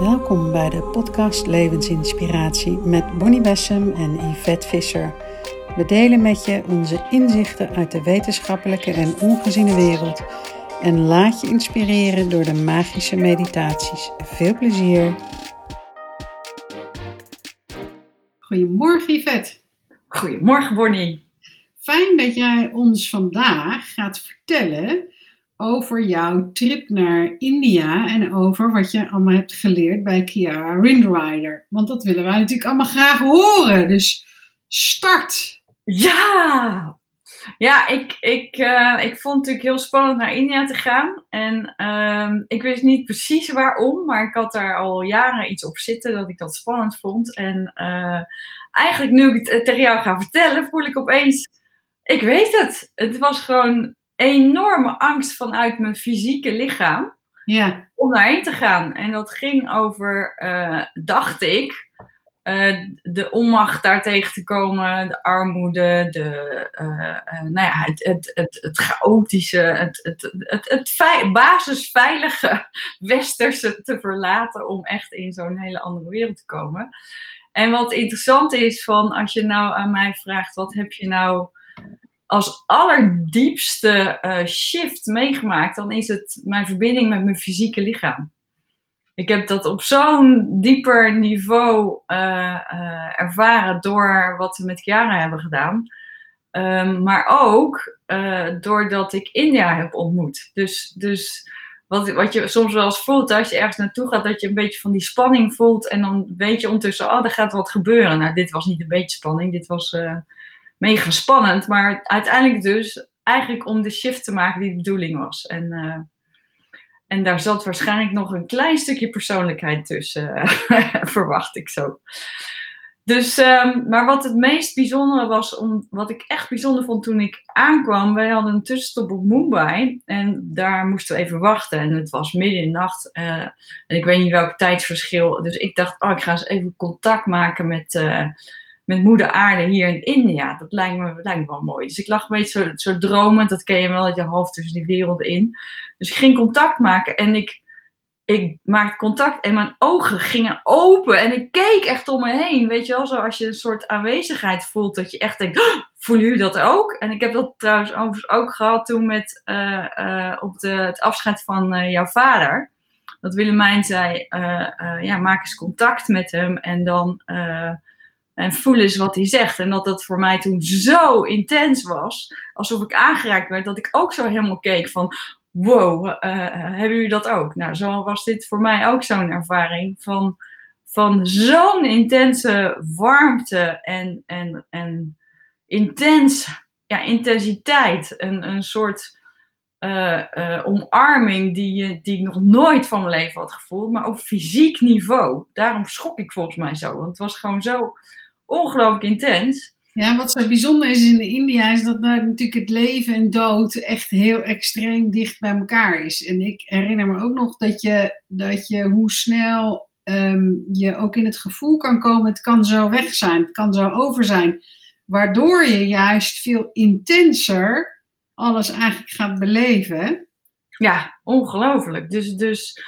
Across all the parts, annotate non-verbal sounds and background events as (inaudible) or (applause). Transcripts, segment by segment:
Welkom bij de podcast Levensinspiratie met Bonnie Bessem en Yvette Visser. We delen met je onze inzichten uit de wetenschappelijke en ongeziene wereld en laat je inspireren door de magische meditaties. Veel plezier! Goedemorgen Yvette. Goedemorgen Bonnie. Fijn dat jij ons vandaag gaat vertellen over jouw trip naar India en over wat je allemaal hebt geleerd bij Kiara Windrider. Want dat willen wij natuurlijk allemaal graag horen. Dus start! Ja! Ja, ik, ik, uh, ik vond het natuurlijk heel spannend naar India te gaan. En uh, ik wist niet precies waarom, maar ik had daar al jaren iets op zitten dat ik dat spannend vond. En uh, eigenlijk nu ik het tegen jou ga vertellen, voel ik opeens, ik weet het. Het was gewoon enorme angst vanuit mijn fysieke lichaam ja. om daarheen te gaan. En dat ging over, uh, dacht ik, uh, de onmacht daar tegen te komen, de armoede, de, uh, nou ja, het, het, het, het chaotische, het, het, het, het vei basisveilige (laughs) westerse te verlaten om echt in zo'n hele andere wereld te komen. En wat interessant is van als je nou aan mij vraagt, wat heb je nou als allerdiepste uh, shift meegemaakt, dan is het mijn verbinding met mijn fysieke lichaam. Ik heb dat op zo'n dieper niveau uh, uh, ervaren door wat we met Chiara hebben gedaan. Um, maar ook doordat ik India heb ontmoet. Dus, dus wat, wat je soms wel eens voelt als je ergens naartoe gaat, dat je een beetje van die spanning voelt. En dan weet je ondertussen, oh, er gaat wat gebeuren. Nou, dit was niet een beetje spanning, dit was mega spannend. Maar uiteindelijk dus eigenlijk om de shift te maken die de bedoeling was. En, uh, en daar zat waarschijnlijk nog een klein stukje persoonlijkheid tussen, (laughs) verwacht ik zo. Dus, um, maar wat het meest bijzondere was, om, wat ik echt bijzonder vond toen ik aankwam, wij hadden een tussenstop op Mumbai en daar moesten we even wachten. En het was midden in de nacht uh, en ik weet niet welk tijdsverschil. Dus ik dacht, oh, ik ga eens even contact maken met, met moeder aarde hier in India. Dat lijkt me, lijkt wel mooi. Dus ik lag een beetje zo, zo dromend, dat ken je wel, dat je half tussen die werelden in. Dus ik ging contact maken en ik, ik maakte contact en mijn ogen gingen open. En ik keek echt om me heen, weet je wel, zoals je een soort aanwezigheid voelt, dat je echt denkt, voelen jullie dat ook? En ik heb dat trouwens ook gehad toen met, uh, uh, op de, het afscheid van uh, jouw vader. Dat Willemijn zei, ja, maak eens contact met hem en dan en voel eens wat hij zegt. En dat dat voor mij toen zo intens was, alsof ik aangeraakt werd, dat ik ook zo helemaal keek van, wow, uh, hebben jullie dat ook? Nou, zo was dit voor mij ook zo'n ervaring van, van zo'n intense warmte en, en, en intens, ja, intensiteit. Een, een soort uh, omarming die, die ik nog nooit van mijn leven had gevoeld, maar op fysiek niveau. Daarom schrok ik volgens mij zo, want het was gewoon zo ongelooflijk intens. Ja, wat zo bijzonder is in India is dat daar natuurlijk het leven en dood echt heel extreem dicht bij elkaar is. En ik herinner me ook nog dat je, dat je hoe snel um, je ook in het gevoel kan komen, het kan zo weg zijn, het kan zo over zijn. Waardoor je juist veel intenser alles eigenlijk gaat beleven. Ja, ongelooflijk. Dus, dus,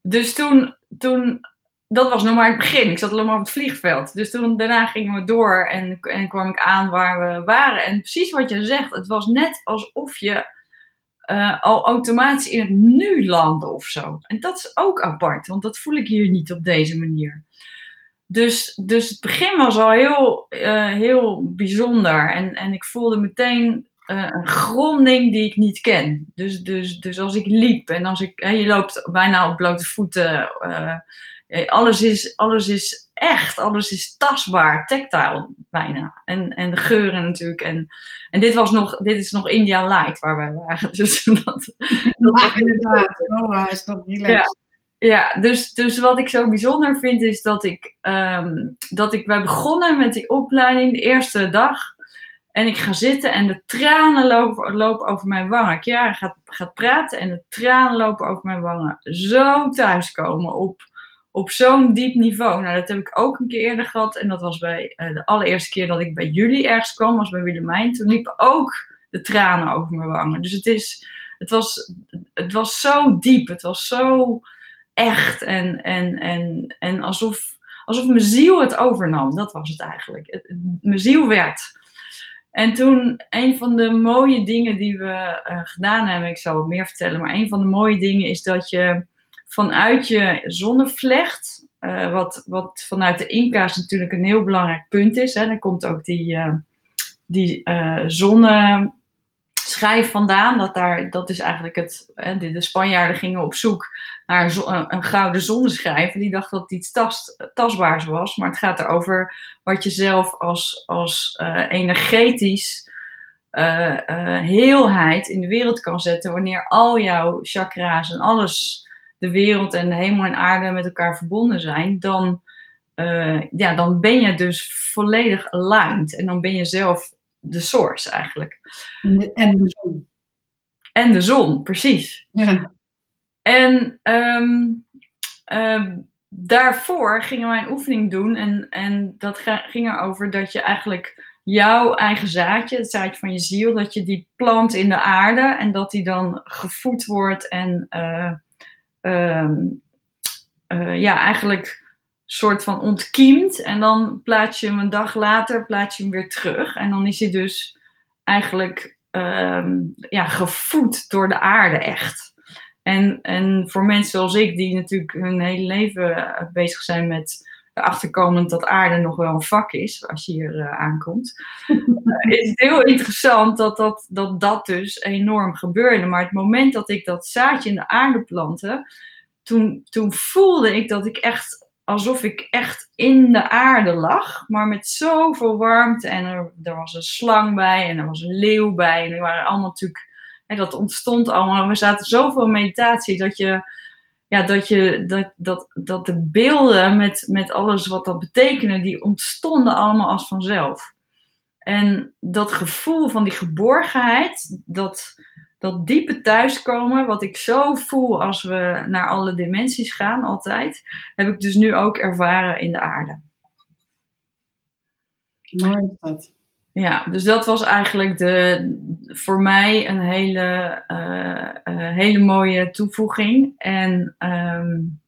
dus toen, toen dat was nog maar het begin. Ik zat allemaal op het vliegveld. Dus toen, daarna gingen we door en, en kwam ik aan waar we waren. En precies wat je zegt, het was net alsof je uh, al automatisch in het nu landde of zo. En dat is ook apart, want dat voel ik hier niet op deze manier. Dus, dus het begin was al heel, uh, heel bijzonder. En, en ik voelde meteen uh, een gronding die ik niet ken. Dus, dus, dus als ik liep en als ik, je loopt bijna op blote voeten eh, alles is, alles is echt, alles is tastbaar, tactile bijna. En, en de geuren natuurlijk. En, en dit, was nog, dit is nog India Light waar wij waren. (laughs) Dus dat, dat ja, inderdaad. Oh, is toch Ja. Ja, dus, dus wat ik zo bijzonder vind is dat ik, um, dat ik, wij begonnen met die opleiding de eerste dag. En ik ga zitten en de tranen lopen, lopen over mijn wangen. Ja, gaat, gaat praten en de tranen lopen over mijn wangen. Zo thuiskomen op, op zo'n diep niveau. Nou, dat heb ik ook een keer eerder gehad. En dat was bij uh, de allereerste keer dat ik bij jullie ergens kwam, was bij Willemijn. Toen liepen ook de tranen over mijn wangen. Dus het, is, het, was, het was zo diep. Het was zo echt en, en, en, en alsof, alsof mijn ziel het overnam. Dat was het eigenlijk. Het, mijn ziel werd. En toen, een van de mooie dingen die we uh, gedaan hebben, ik zal wat meer vertellen, maar een van de mooie dingen is dat je vanuit je zonnevlecht, uh, wat, wat vanuit de Inca's natuurlijk een heel belangrijk punt is, hè, dan komt ook die, uh, die zonne schijf vandaan. Dat, daar, dat is eigenlijk het. Hè, de, de Spanjaarden gingen op zoek naar een, gouden zonneschijf. En die dachten dat het iets tast, tastbaars was. Maar het gaat erover wat je zelf als, als energetisch heelheid in de wereld kan zetten. Wanneer al jouw chakra's en alles, de wereld en de hemel en aarde met elkaar verbonden zijn. Dan, ja, dan ben je dus volledig aligned. En dan ben je zelf de source eigenlijk. En de zon. En de zon, precies. Ja. En um, um, daarvoor gingen wij een oefening doen. En, en dat ging erover dat je eigenlijk jouw eigen zaadje, het zaadje van je ziel, dat je die plant in de aarde en dat die dan gevoed wordt en uh, um, uh, ja, eigenlijk soort van ontkiemt. En dan plaats je hem een dag later plaats je hem weer terug. En dan is hij dus eigenlijk um, ja, gevoed door de aarde echt. En, en voor mensen zoals ik, die natuurlijk hun hele leven bezig zijn met achterkomend dat aarde nog wel een vak is, als je hier uh, aankomt, (laughs) is het heel interessant dat dat, dat dat dus enorm gebeurde. Maar het moment dat ik dat zaadje in de aarde plantte, toen, toen voelde ik dat ik echt alsof ik echt in de aarde lag, maar met zoveel warmte. En er, er was een slang bij en er was een leeuw bij. En die waren allemaal natuurlijk, hè, dat ontstond allemaal. We zaten zoveel meditatie dat je, ja, dat je, dat, dat, dat de beelden met, met alles wat dat betekende, die ontstonden allemaal als vanzelf. En dat gevoel van die geborgenheid, dat, dat diepe thuiskomen, wat ik zo voel als we naar alle dimensies gaan, altijd, heb ik dus nu ook ervaren in de aarde. Mooi dat. Ja, dus dat was eigenlijk de, voor mij een hele, uh, uh, hele mooie toevoeging. En um,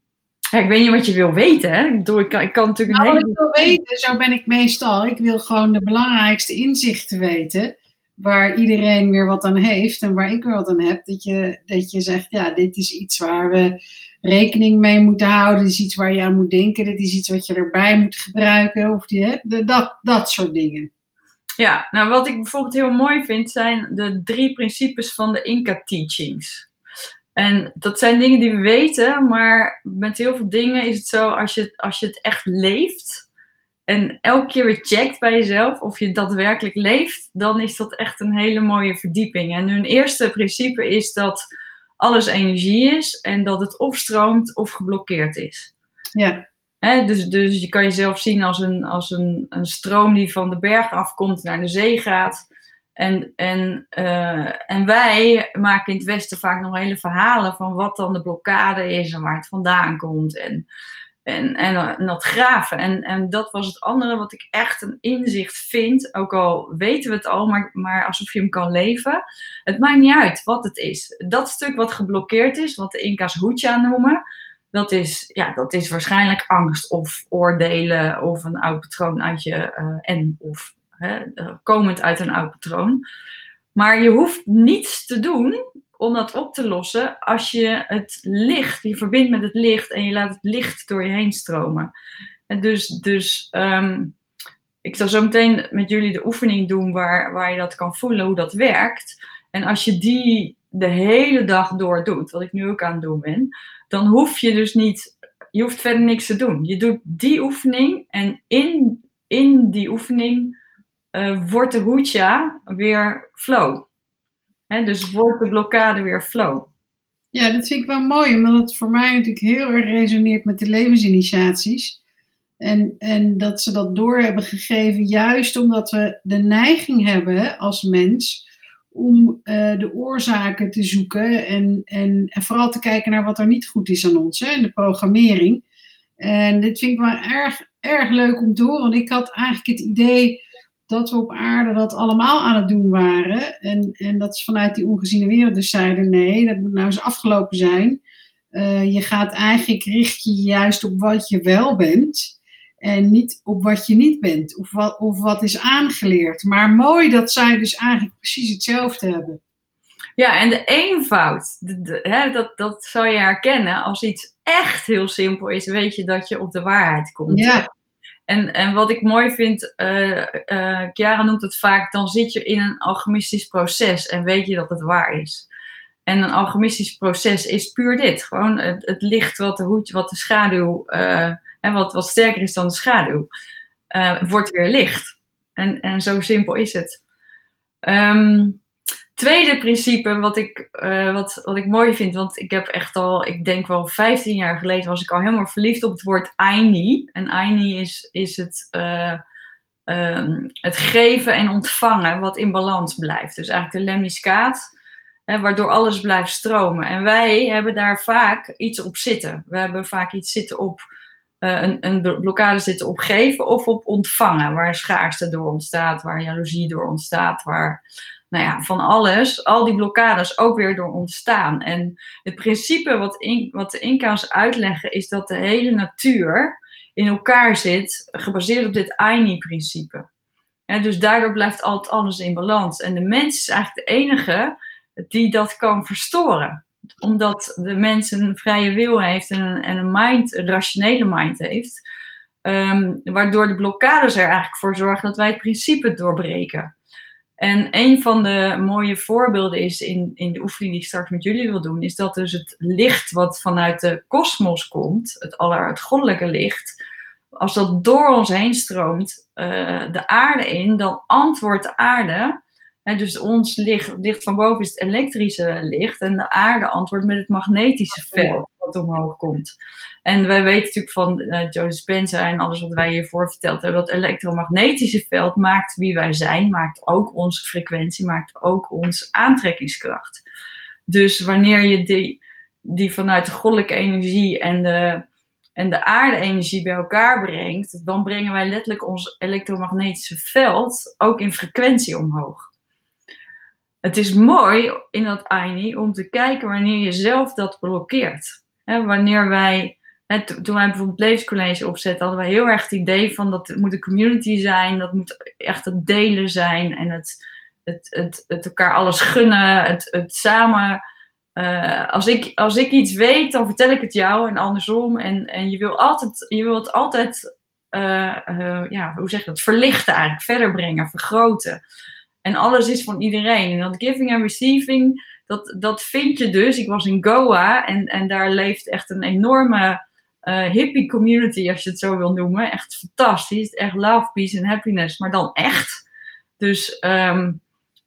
ja, ik weet niet wat je wil weten. Hè? Ik, bedoel, ik, kan, ik kan natuurlijk nou, hele... wat ik wil weten, zo ben ik meestal. Ik wil gewoon de belangrijkste inzichten weten waar iedereen weer wat aan heeft en waar ik weer wat aan heb, dat je, dat je zegt, ja, dit is iets waar we rekening mee moeten houden, dit is iets waar je aan moet denken, dit is iets wat je erbij moet gebruiken, of die, hè, dat, dat soort dingen. Ja, nou wat ik bijvoorbeeld heel mooi vind, zijn de drie principes van de Inca Teachings. En dat zijn dingen die we weten, maar met heel veel dingen is het zo, als je, als je het echt leeft, en elke keer checkt bij jezelf of je daadwerkelijk leeft, dan is dat echt een hele mooie verdieping. En hun eerste principe is dat alles energie is en dat het of stroomt of geblokkeerd is. Ja. Dus, dus je kan jezelf zien als, een, als een, een stroom die van de berg afkomt naar de zee gaat. En, en, uh, en wij maken in het Westen vaak nog hele verhalen van wat dan de blokkade is en waar het vandaan komt. En, en, en, en, dat graven. En, en dat was het andere wat ik echt een inzicht vind. Ook al weten we het al, maar, maar alsof je hem kan leven. Het maakt niet uit wat het is. Dat stuk wat geblokkeerd is, wat de Inca's Hucha noemen. Dat is, ja, dat is waarschijnlijk angst of oordelen of een oud patroon uit je uh, en of hè, komend uit een oud patroon. Maar je hoeft niets te doen om dat op te lossen als je het licht, je verbindt met het licht en je laat het licht door je heen stromen. En dus, dus um, ik zal zo meteen met jullie de oefening doen waar, waar je dat kan voelen, hoe dat werkt. En als je die de hele dag door doet, wat ik nu ook aan het doen ben, dan hoef je dus niet, je hoeft verder niks te doen. Je doet die oefening en in, in die oefening uh, wordt de hoedja weer flow dus wordt de blokkade weer flow. Ja, dat vind ik wel mooi, omdat het voor mij natuurlijk heel erg resoneert met de levensinitiaties. En, en dat ze dat door hebben gegeven, juist omdat we de neiging hebben als mens om uh, de oorzaken te zoeken en, en, vooral te kijken naar wat er niet goed is aan ons, hè, in de programmering. En dit vind ik wel erg, erg leuk om te horen, want ik had eigenlijk het idee dat we op aarde dat allemaal aan het doen waren. En, en dat ze vanuit die ongeziene wereld dus zeiden: nee, dat moet nou eens afgelopen zijn. Uh, je gaat eigenlijk richt je juist op wat je wel bent en niet op wat je niet bent of wat, of wat is aangeleerd. Maar mooi dat zij dus eigenlijk precies hetzelfde hebben. Ja, en de eenvoud, hè, dat, dat zal je herkennen. Als iets echt heel simpel is, weet je dat je op de waarheid komt. Ja. En, en wat ik mooi vind, uh, uh, Chiara noemt het vaak, dan zit je in een alchemistisch proces en weet je dat het waar is. En een alchemistisch proces is puur dit. Gewoon het, het licht wat de, hoed, wat de schaduw, uh, en wat, wat sterker is dan de schaduw, wordt weer licht. En, en zo simpel is het. Um, tweede principe wat ik, uh, wat, wat ik mooi vind, want ik heb echt al, ik denk wel 15 jaar geleden was ik al helemaal verliefd op het woord Aini. En Aini is, is het, uh, um, het geven en ontvangen wat in balans blijft. Dus eigenlijk de lemniscaat, waardoor alles blijft stromen. En wij hebben daar vaak iets op zitten. We hebben vaak iets zitten op, uh, een, een blokkade zitten op geven of op ontvangen, waar schaarste door ontstaat, waar jaloezie door ontstaat, waar nou ja, van alles, al die blokkades ook weer door ontstaan. En het principe wat, wat de Inca's uitleggen is dat de hele natuur in elkaar zit, gebaseerd op dit Aini-principe. dus daardoor blijft altijd alles in balans. En de mens is eigenlijk de enige die dat kan verstoren. Omdat de mens een vrije wil heeft en een, en een mind, een rationele mind heeft. Um, waardoor de blokkades er eigenlijk voor zorgen dat wij het principe doorbreken. En een van de mooie voorbeelden is in, in de oefening die ik straks met jullie wil doen, is dat dus het licht wat vanuit de kosmos komt, het aller, goddelijke licht, als dat door ons heen stroomt uh, de aarde in, dan antwoordt de aarde, dus ons licht, licht van boven is het elektrische licht, en de aarde antwoordt met het magnetische veld wat omhoog komt. En wij weten natuurlijk van uh, Joseph Spencer en alles wat wij hiervoor verteld hebben, dat het elektromagnetische veld maakt wie wij zijn, maakt ook onze frequentie, maakt ook onze aantrekkingskracht. Dus wanneer je die, die vanuit de goddelijke energie en de, en de aarde-energie bij elkaar brengt, dan brengen wij letterlijk ons elektromagnetische veld ook in frequentie omhoog. Het is mooi in dat Aini om te kijken wanneer je zelf dat blokkeert. wanneer wij toen wij bijvoorbeeld levenscollege opzetten, hadden wij heel erg het idee van dat het moet een community zijn, dat moet echt het delen zijn en het, het, het, het elkaar alles gunnen, het, het samen. Uh, als, ik, als ik iets weet, dan vertel ik het jou en andersom. En, en je wil altijd, je wilt altijd, uh, uh, ja, hoe zeg dat, verlichten eigenlijk, verder brengen, vergroten. En alles is van iedereen. En dat giving en receiving, dat, dat vind je dus. Ik was in Goa en, en daar leeft echt een enorme uh, hippie community, als je het zo wil noemen. Echt fantastisch. Echt love, peace en happiness, maar dan echt. Dus um,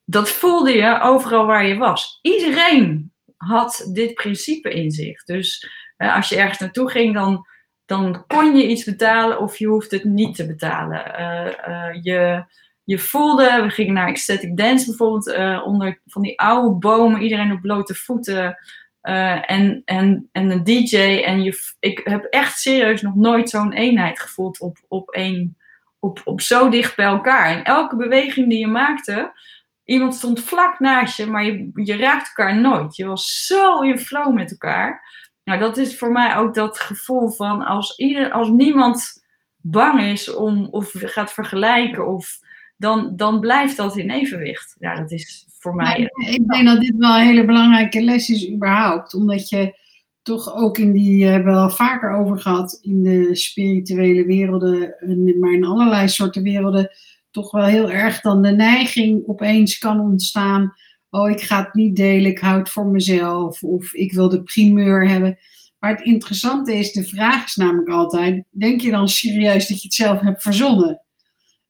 dat voelde je overal waar je was. Iedereen had dit principe in zich. Dus uh, als je ergens naartoe ging, dan, dan kon je iets betalen of je hoeft het niet te betalen. Uh, je, je voelde, we gingen naar ecstatic dance bijvoorbeeld, onder van die oude bomen, iedereen op blote voeten. Uh, en, en, en een DJ. En je, ik heb echt serieus nog nooit zo'n eenheid gevoeld op, op, één, op, op zo dicht bij elkaar. En elke beweging die je maakte, iemand stond vlak naast je, maar je, je raakt elkaar nooit. Je was zo in flow met elkaar. Nou, dat is voor mij ook dat gevoel van als, ieder, als niemand bang is om of gaat vergelijken, of, dan, dan blijft dat in evenwicht. Ja, dat is voor mij. ik denk dat dit wel een hele belangrijke les is, überhaupt. Omdat je toch ook in die, hebben we al vaker over gehad, in de spirituele werelden, maar in allerlei soorten werelden, toch wel heel erg dan de neiging opeens kan ontstaan. Oh, ik ga het niet delen, ik hou het voor mezelf, of ik wil de primeur hebben. Maar het interessante is, de vraag is namelijk altijd: denk je dan serieus dat je het zelf hebt verzonnen?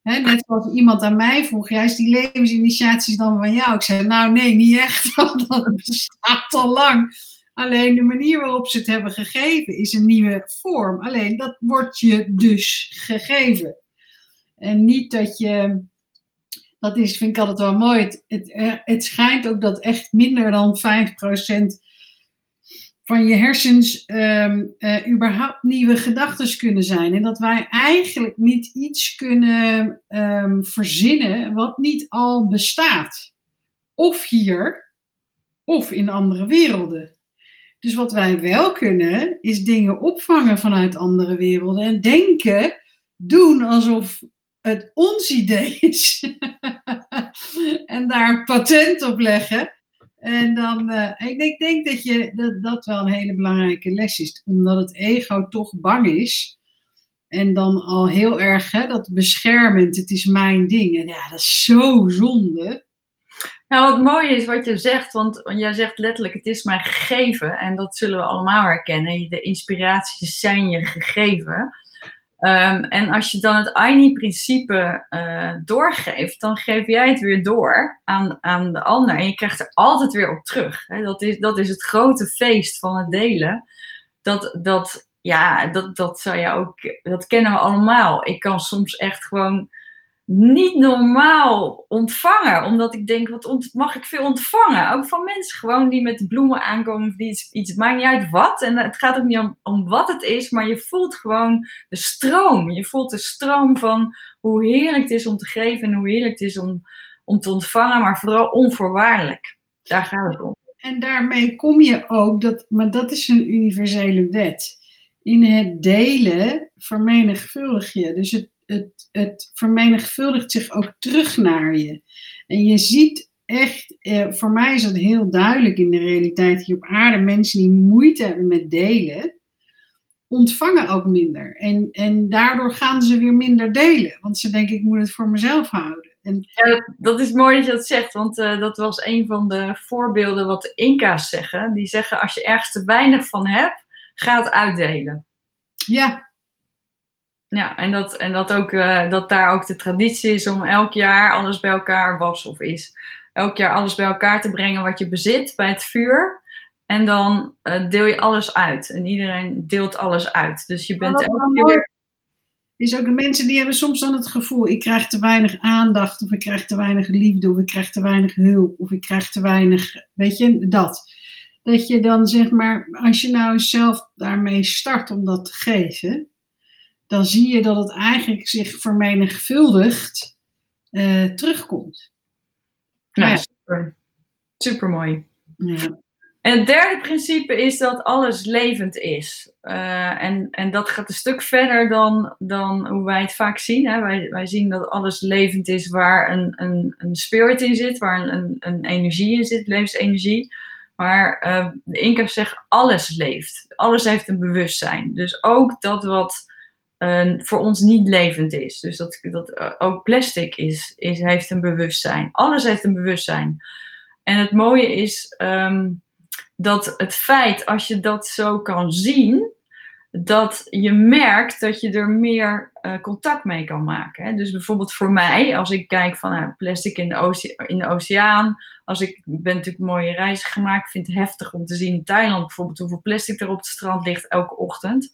Net zoals iemand aan mij vroeg, ja, is die levensinitiaties dan van jou? Ik zei, nou nee, niet echt, (laughs) want dat bestaat al lang. Alleen de manier waarop ze het hebben gegeven is een nieuwe vorm. Alleen dat wordt je dus gegeven. En niet dat je, dat is, vind ik altijd wel mooi, het, het, het schijnt ook dat echt minder dan 5% van je hersens um, überhaupt nieuwe gedachten kunnen zijn. En dat wij eigenlijk niet iets kunnen um, verzinnen wat niet al bestaat. Of hier, of in andere werelden. Dus wat wij wel kunnen, is dingen opvangen vanuit andere werelden en denken, doen alsof het ons idee is. (laughs) en daar patent op leggen. En dan, uh, ik denk, denk, dat, je, dat dat wel een hele belangrijke les is, omdat het ego toch bang is. En dan al heel erg hè, dat beschermend, het is mijn ding. En ja, dat is zo zonde. Nou, wat mooi is wat je zegt, want jij zegt letterlijk, het is mij gegeven. En dat zullen we allemaal herkennen. De inspiraties zijn je gegeven. Um, en als je dan het Aini-principe uh, doorgeeft, dan geef jij het weer door aan, aan de ander. En je krijgt er altijd weer op terug. Dat, is, dat is het grote feest van het delen. Dat, dat, ja, dat, dat, zou je ook, dat kennen we allemaal. Ik kan soms echt gewoon niet normaal ontvangen. Omdat ik denk, wat mag ik veel ontvangen? Ook van mensen gewoon die met bloemen aankomen of iets, iets maakt niet uit wat. En het gaat ook niet om, om wat het is, maar je voelt gewoon de stroom. Je voelt de stroom van hoe heerlijk het is om te geven en hoe heerlijk het is om, om te ontvangen, maar vooral onvoorwaardelijk. Daar gaat het om. En daarmee kom je ook, dat, maar dat is een universele wet. In het delen vermenigvuldig je. Dus het het, het vermenigvuldigt zich ook terug naar je. En je ziet echt, eh, voor mij is dat heel duidelijk in de realiteit hier op aarde, mensen die moeite hebben met delen, ontvangen ook minder. En, en daardoor gaan ze weer minder delen, want ze denken ik moet het voor mezelf houden. En, ja, dat, is mooi dat je dat zegt, want uh, dat was een van de voorbeelden wat de Inca's zeggen. Die zeggen als je ergens te weinig van hebt, ga het uitdelen. Ja, ja, en dat, en dat, ook, uh, dat daar ook de traditie is om elk jaar alles bij elkaar was of is. Elk jaar alles bij elkaar te brengen wat je bezit bij het vuur. En dan uh, deel je alles uit. En iedereen deelt alles uit. Dus je bent elke keer is ook de mensen die hebben soms dan het gevoel, ik krijg te weinig aandacht, of ik krijg te weinig liefde, of ik krijg te weinig hulp, of ik krijg te weinig, weet je, dat. Dat je dan zeg maar, als je nou zelf daarmee start om dat te geven, dan zie je dat het eigenlijk zich vermenigvuldigd uh, terugkomt. Nou, ja, super. Super mooi. Ja. En het derde principe is dat alles levend is. Uh, en, en dat gaat een stuk verder dan, dan hoe wij het vaak zien. Hè. Wij, wij zien dat alles levend is waar een, een, een spirit in zit, waar een, een, energie in zit, levensenergie. Maar uh, de Inca zegt alles leeft. Alles heeft een bewustzijn. Dus ook dat wat voor ons niet levend is. Dus dat, dat eh, ook plastic is, is, heeft een bewustzijn. Alles heeft een bewustzijn. En het mooie is ehm, dat het feit, als je dat zo kan zien, dat je merkt dat je er meer uh, contact mee kan maken. Hè? Dus bijvoorbeeld voor mij, als ik kijk van nou, plastic in de, in de oceaan, als ik ben natuurlijk mooie reizen gemaakt, vind het heftig om te zien in Thailand bijvoorbeeld hoeveel plastic er op het strand ligt elke ochtend.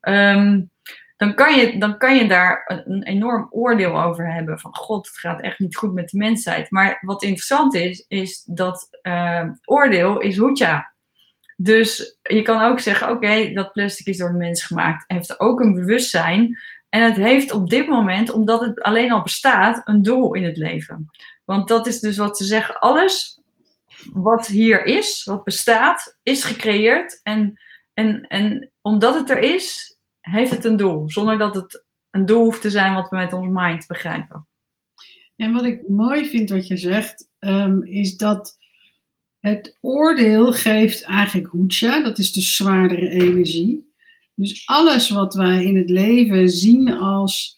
Um, dan kan je, dan kan je daar een, enorm oordeel over hebben. Van god, het gaat echt niet goed met de mensheid. Maar wat interessant is, is dat uh, oordeel is hoedja. Dus je kan ook zeggen, oké, dat plastic is door de mens gemaakt. heeft ook een bewustzijn. En het heeft op dit moment, omdat het alleen al bestaat, een doel in het leven. Want dat is dus wat ze zeggen, alles wat hier is, wat bestaat, is gecreëerd. En, en, en omdat het er is, heeft het een doel, zonder dat het een doel hoeft te zijn wat we met ons mind begrijpen. En wat ik mooi vind wat je zegt, um, is dat het oordeel geeft eigenlijk hoedja, dat is de zwaardere energie. Dus alles wat wij in het leven zien als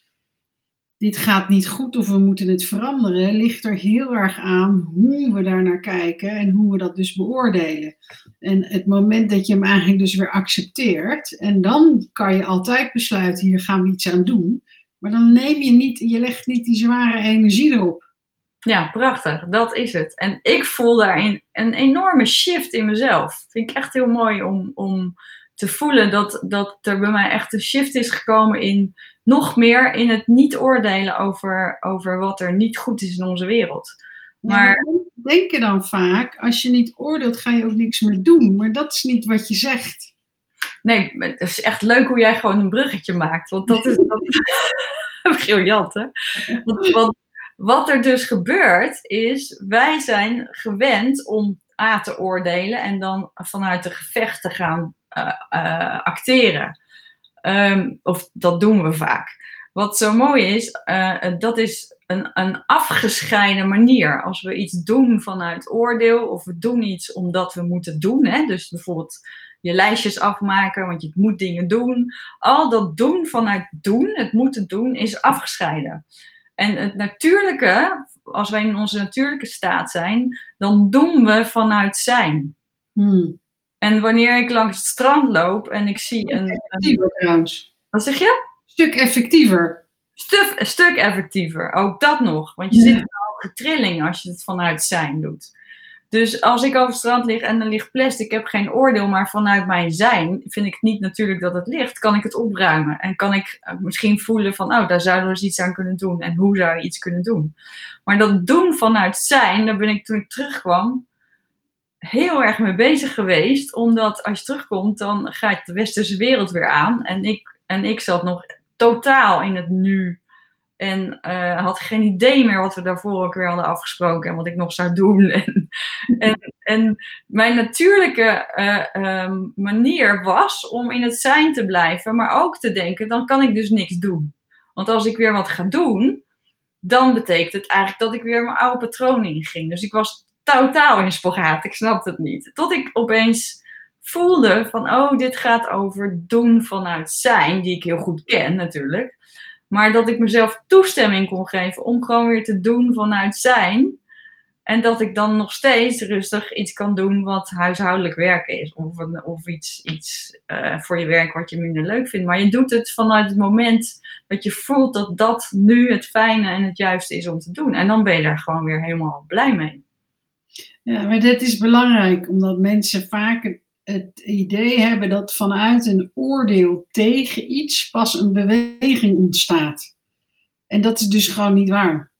dit gaat niet goed of we moeten het veranderen, ligt er heel erg aan hoe we daar naar kijken en hoe we dat dus beoordelen. En het moment dat je hem eigenlijk dus weer accepteert, en dan kan je altijd besluiten, hier gaan we iets aan doen. Maar dan neem je niet, je legt niet die zware energie erop. Ja, prachtig. Dat is het. En ik voel daarin een enorme shift in mezelf. Vind ik echt heel mooi om, om te voelen dat, dat er bij mij echt een shift is gekomen in nog meer in het niet oordelen over, over wat er niet goed is in onze wereld. Maar ja, denken dan vaak, als je niet oordeelt, ga je ook niks meer doen. Maar dat is niet wat je zegt. Nee, het is echt leuk hoe jij gewoon een bruggetje maakt. Want dat is (laughs) dat, (laughs) briljant, hè? Want, want wat er dus gebeurt, is wij zijn gewend om A te oordelen en dan vanuit de gevecht te gaan uh, uh, acteren. Um, of dat doen we vaak. Wat zo mooi is, uh, dat is een, een afgescheiden manier. Als we iets doen vanuit oordeel, of we doen iets omdat we moeten doen. Hè? Dus bijvoorbeeld je lijstjes afmaken, want je moet dingen doen. Al dat doen vanuit doen, het moeten doen, is afgescheiden. En het natuurlijke, als wij in onze natuurlijke staat zijn, dan doen we vanuit zijn. Hmm. En wanneer ik langs het strand loop en ik zie een. Effectiever trouwens. Wat zeg je? Stuk effectiever. Stuk, effectiever, ook dat nog. Want je ja. zit in een hoge trilling als je het vanuit zijn doet. Dus als ik over het strand lig en er ligt plastic, ik heb geen oordeel, maar vanuit mijn zijn vind ik het niet natuurlijk dat het ligt, kan ik het opruimen. En kan ik misschien voelen van, oh, daar zouden we eens iets aan kunnen doen. En hoe zou je iets kunnen doen? Maar dat doen vanuit zijn, daar ben ik toen ik terugkwam heel erg mee bezig geweest. Omdat als je terugkomt, dan gaat de westerse wereld weer aan. En ik, en ik zat nog totaal in het nu. En uh, had geen idee meer wat we daarvoor ook weer hadden afgesproken en wat ik nog zou doen. (laughs) En, en, mijn natuurlijke uh, um, manier was om in het zijn te blijven, maar ook te denken: dan kan ik dus niks doen. Want als ik weer wat ga doen, dan betekent het eigenlijk dat ik weer mijn oude patronen inging. Dus ik was totaal in spagaat. Ik snapte het niet. Tot ik opeens voelde van, oh, dit gaat over doen vanuit zijn, die ik heel goed ken natuurlijk. Maar dat ik mezelf toestemming kon geven om gewoon weer te doen vanuit zijn. En dat ik dan nog steeds rustig iets kan doen wat huishoudelijk werken is. Of, of iets, iets uh, voor je werk wat je minder leuk vindt. Maar je doet het vanuit het moment dat je voelt dat dat nu het fijne en het juiste is om te doen. En dan ben je daar gewoon weer helemaal blij mee. Ja, maar dit is belangrijk, omdat mensen vaak het idee hebben dat vanuit een oordeel tegen iets pas een beweging ontstaat. En dat is dus gewoon niet waar.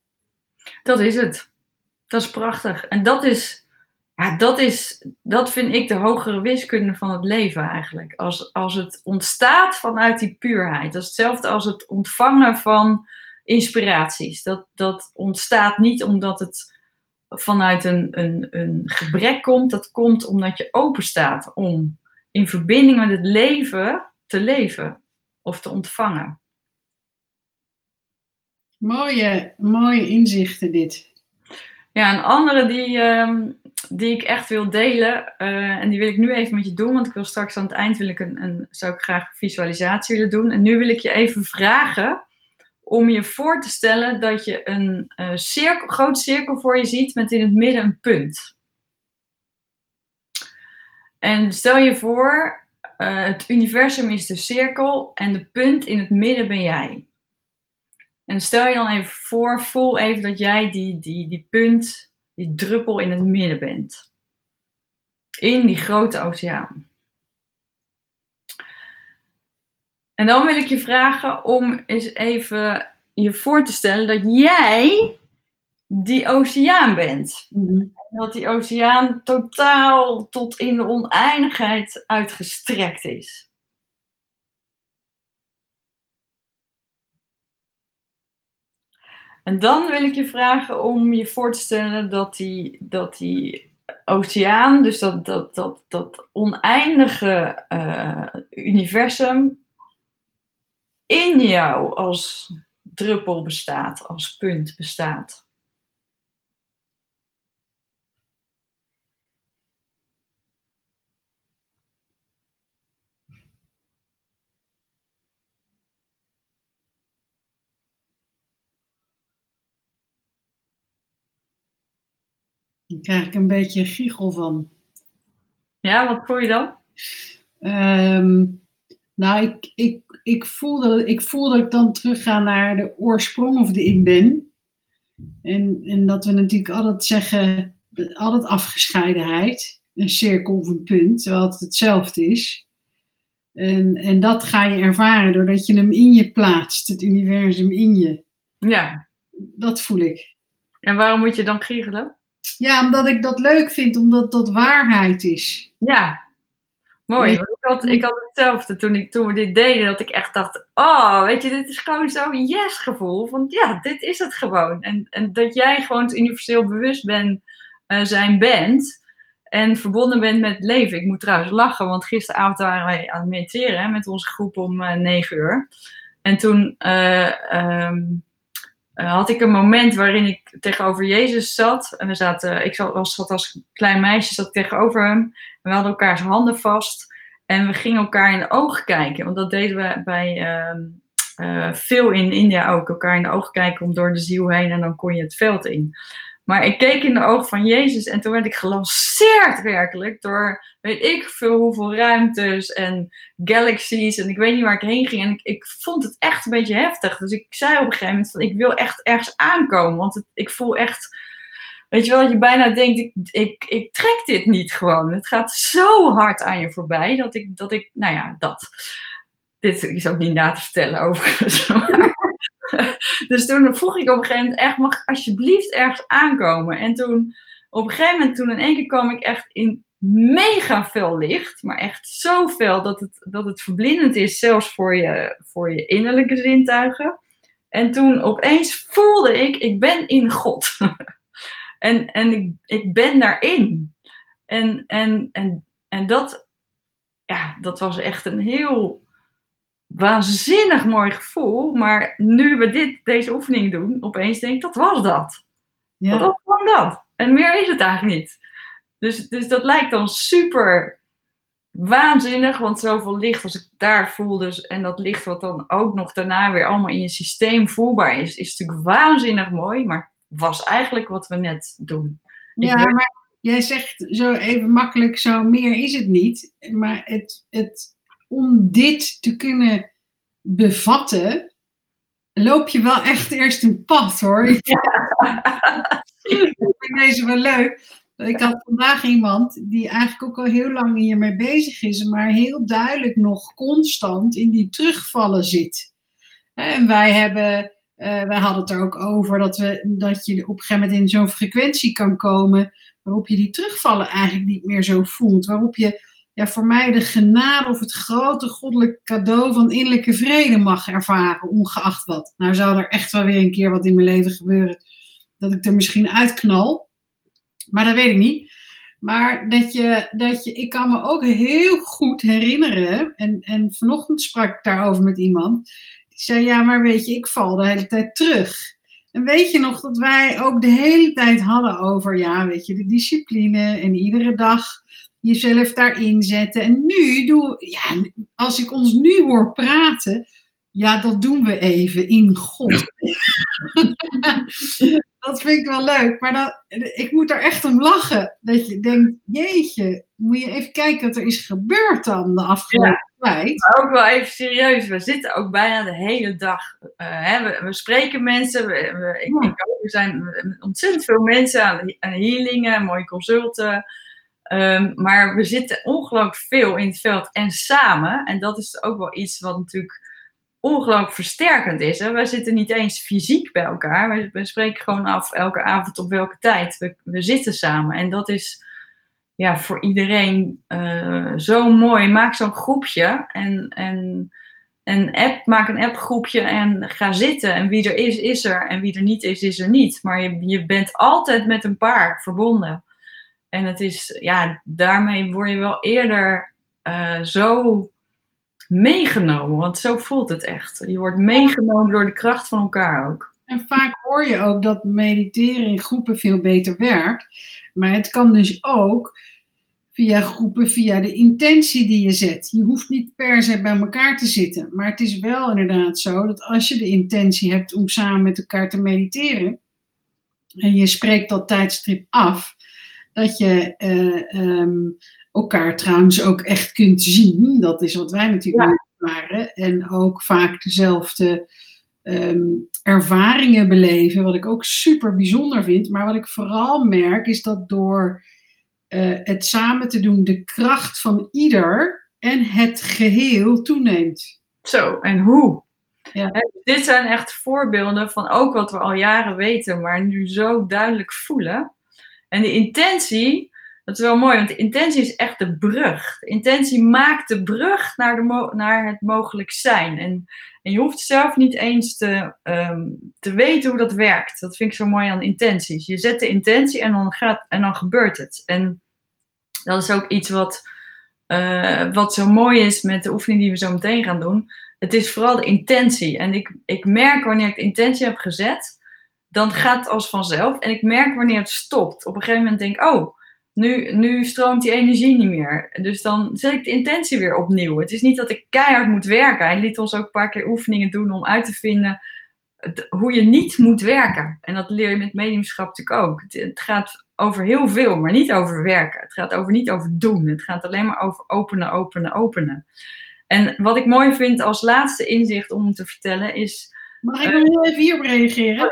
Dat is het. Dat is prachtig. En dat is, ja, dat is, dat vind ik de hogere wiskunde van het leven eigenlijk. Als, als het ontstaat vanuit die puurheid. Dat is hetzelfde als het ontvangen van inspiraties. Dat, dat ontstaat niet omdat het vanuit een, een, een gebrek komt, dat komt omdat je open staat om in verbinding met het leven te leven of te ontvangen. Mooie, mooie inzichten dit. Ja, een andere die, um, die ik echt wil delen, uh, en die wil ik nu even met je doen, want ik wil straks aan het eind wil ik een, een, zou ik graag visualisatie willen doen. En nu wil ik je even vragen om je voor te stellen dat je een uh, cirkel, groot cirkel voor je ziet met in het midden een punt. En stel je voor, uh, het universum is de cirkel en de punt in het midden ben jij. En stel je dan even voor, voel even dat jij die, die, die punt, die druppel in het midden bent. In die grote oceaan. En dan wil ik je vragen om eens even je voor te stellen dat jij die oceaan bent. Mm-hmm. Dat die oceaan totaal tot in de oneindigheid uitgestrekt is. En dan wil ik je vragen om je voor te stellen dat die, dat die oceaan, dus dat, dat, dat, dat oneindige uh, universum, in jou als druppel bestaat, als punt bestaat. Daar krijg ik een beetje giechel van. Ja, wat voel je dan? Um, nou, ik, ik, ik, voel dat, ik voel dat ik dan terugga naar de oorsprong of de ik ben. En, en dat we natuurlijk altijd zeggen, altijd afgescheidenheid. Een cirkel of een punt, terwijl het hetzelfde is. En, en dat ga je ervaren doordat je hem in je plaatst, het universum in je. Ja. Dat voel ik. En waarom moet je dan giechelen? Ja, omdat ik dat leuk vind, omdat dat waarheid is. Ja, Mooi, ik had, ik had hetzelfde toen, ik, toen we dit deden, dat ik echt dacht, oh, weet je, dit is gewoon zo'n yes gevoel. Van ja, dit is het gewoon. En, en dat jij gewoon het universeel bewust ben, uh, zijn bent. En verbonden bent met het leven. Ik moet trouwens lachen, want gisteravond waren wij aan het mediteren hè, met onze groep om uh, 9 uur. En toen uh, had ik een moment waarin ik tegenover Jezus zat. En ik zat, was, als klein meisje zat tegenover hem. En we hadden elkaars handen vast. En we gingen elkaar in de ogen kijken. Want dat deden we bij uh, veel in India ook. Elkaar in de ogen kijken om door de ziel heen. En dan kon je het veld in. Maar ik keek in de ogen van Jezus en toen werd ik gelanceerd werkelijk door weet ik veel hoeveel ruimtes en galaxies en ik weet niet waar ik heen ging. En ik, ik vond het echt een beetje heftig. Dus ik zei op een gegeven moment van ik wil echt ergens aankomen, want het, ik voel echt, weet je wel, dat je bijna denkt ik, ik, ik trek dit niet gewoon. Het gaat zo hard aan je voorbij dat ik, dat ik nou ja, dat. Dit is ook niet na te vertellen overigens. (laughs) (laughs) dus toen vroeg ik op een gegeven moment echt, mag ik alsjeblieft ergens aankomen? En toen, op een gegeven moment, toen in één keer kwam ik echt in mega veel licht, maar echt zoveel dat het, dat het verblindend is, zelfs voor je, voor je innerlijke zintuigen. En toen opeens voelde ik, ik ben in God. (laughs) en en ik, ik ben daarin. En, en, en, en dat, ja, dat was echt een heel waanzinnig mooi gevoel. Maar nu we dit, deze oefening doen, opeens denk ik, dat was dat. Ja. Dat was dat. En meer is het eigenlijk niet. Dus, dus dat lijkt dan super waanzinnig, want zoveel licht als ik daar voel, dus, en dat licht wat dan ook nog daarna weer allemaal in je systeem voelbaar is, is natuurlijk waanzinnig mooi, maar was eigenlijk wat we net doen. Ja, maar jij zegt zo even makkelijk, zo meer is het niet. Maar het, het, om dit te kunnen bevatten, loop je wel echt eerst een pad hoor. Ja. (laughs) ik vind deze wel leuk. Ik had vandaag iemand die eigenlijk ook al heel lang hiermee bezig is, maar heel duidelijk nog constant in die terugvallen zit. En wij hebben, uh, wij hadden het er ook over dat, we, dat je op een gegeven moment in zo'n frequentie kan komen waarop je die terugvallen eigenlijk niet meer zo voelt. Waarop je ja, voor mij de genade of het grote goddelijke cadeau van innerlijke vrede mag ervaren, ongeacht wat. Nou zou er echt wel weer een keer wat in mijn leven gebeuren, dat ik er misschien uitknal. Maar dat weet ik niet. Maar dat je, dat je, ik kan me ook heel goed herinneren, en, en vanochtend sprak ik daarover met iemand, die zei, ja, maar weet je, ik val de hele tijd terug. En weet je nog dat wij ook de hele tijd hadden over, ja, weet je, de discipline en iedere dag jezelf daarin zetten. En nu doe, ja, als ik ons nu hoor praten, ja, dat doen we even in God. (laughs) dat vind ik wel leuk. Maar dat, ik moet er echt om lachen. Dat je denkt, jeetje, moet je even kijken wat er is gebeurd dan de afgelopen tijd. Maar ook wel even serieus. We zitten ook bijna de hele dag. Uh, hè, we, we, spreken mensen. We, we ik, ja. ik, er zijn ontzettend veel mensen aan, aan healingen, mooie consulten. Um, maar we zitten ongelooflijk veel in het veld en samen. En dat is ook wel iets wat natuurlijk ongelooflijk versterkend is. Hè? Wij zitten niet eens fysiek bij elkaar. We, spreken gewoon af elke avond op welke tijd. We, we zitten samen. En dat is ja, voor iedereen uh, zo mooi. Maak zo'n groepje en, en, en app, maak een appgroepje en ga zitten. En wie er is, is er. En wie er niet is, is er niet. Maar je, je bent altijd met een paar verbonden. En het is, ja, daarmee word je wel eerder uh, zo meegenomen. Want zo voelt het echt. Je wordt meegenomen door de kracht van elkaar ook. En vaak hoor je ook dat mediteren in groepen veel beter werkt. Maar het kan dus ook via groepen, via de intentie die je zet. Je hoeft niet per se bij elkaar te zitten. Maar het is wel inderdaad zo dat als je de intentie hebt om samen met elkaar te mediteren. En je spreekt dat tijdstip af dat je uh, um, elkaar trouwens ook echt kunt zien. Dat is wat wij natuurlijk ja. waren. En ook vaak dezelfde um, ervaringen beleven. Wat ik ook super bijzonder vind. Maar wat ik vooral merk is dat door uh, het samen te doen, de kracht van ieder en het geheel toeneemt. Zo, en hoe? Ja. dit zijn echt voorbeelden van ook wat we al jaren weten, maar nu zo duidelijk voelen. En de intentie, dat is wel mooi, want de intentie is echt de brug. De intentie maakt de brug naar, de naar het mogelijk zijn. En, en je hoeft zelf niet eens te, um, te weten hoe dat werkt. Dat vind ik zo mooi aan intenties. Je zet de intentie en dan, gaat, en dan gebeurt het. En Dat is ook iets wat, eh, wat zo mooi is met de oefening die we zo meteen gaan doen. Het is vooral de intentie. En ik, ik merk wanneer ik de intentie heb gezet, dan gaat het als vanzelf. En ik merk wanneer het stopt. Op een gegeven moment denk ik, oh, nu, nu stroomt die energie niet meer. Dus dan zet ik de intentie weer opnieuw. Het is niet dat ik keihard moet werken. Hij liet ons ook een paar keer oefeningen doen om uit te vinden hoe je niet moet werken. En dat leer je met mediumschap natuurlijk ook. Het, gaat over heel veel, maar niet over werken. Het gaat over niet over doen. Het gaat alleen maar over openen, openen, openen. En wat ik mooi vind als laatste inzicht om te vertellen is. Mag ik nog heel even hierop reageren?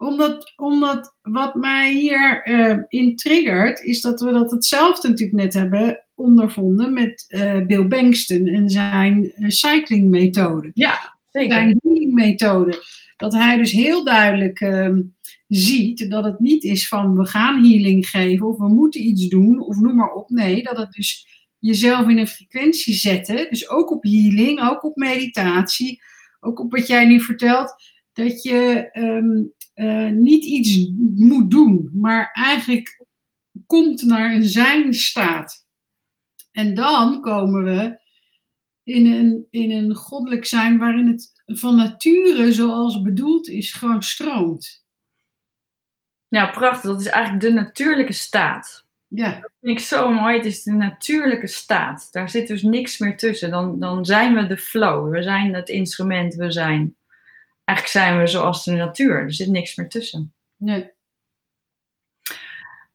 Omdat, omdat wat mij hier uh, in triggert, is dat we dat hetzelfde natuurlijk net hebben ondervonden met uh, Bill Bankston en zijn uh, cyclingmethode. Ja, zeker. Zijn healingmethode. Dat hij dus heel duidelijk ehm, ziet dat het niet is van we gaan healing geven of we moeten iets doen of noem maar op. Nee, dat het dus jezelf in een frequentie zetten, dus ook op healing, ook op meditatie, ook op wat jij nu vertelt, dat je um, uh, niet iets moet doen, maar eigenlijk komt naar een zijn staat. En dan komen we in een, in een goddelijk zijn waarin het van nature zoals bedoeld is, gewoon stroomt. Ja, prachtig. Dat is eigenlijk de natuurlijke staat. Ja. Dat vind ik zo mooi. Het is de natuurlijke staat. Daar zit dus niks meer tussen. Dan, dan zijn we de flow. We zijn het instrument. We zijn eigenlijk zijn we zoals de natuur. Er zit niks meer tussen. Nee.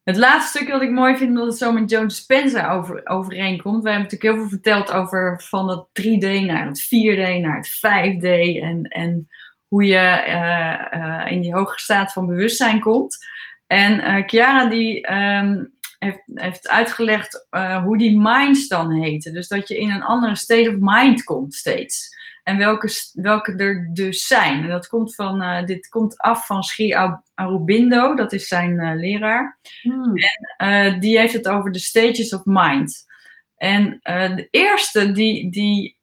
Het laatste stukje wat ik mooi vind, dat het zo met Joan Spencer over, overeenkomt. We hebben natuurlijk heel veel verteld over van dat 3D naar het 4D, naar het 5D. En, en hoe je uh, uh, in die hogere staat van bewustzijn komt. En uh, Chiara die um, heeft, heeft uitgelegd hoe die minds dan heten. Dus dat je in een andere state of mind komt steeds. En welke, welke er dus zijn. En dat komt van, uh, dit komt af van Sri Aurobindo, dat is zijn uh, leraar. Hmm. En uh, die heeft het over de stages of mind. En de eerste die, die,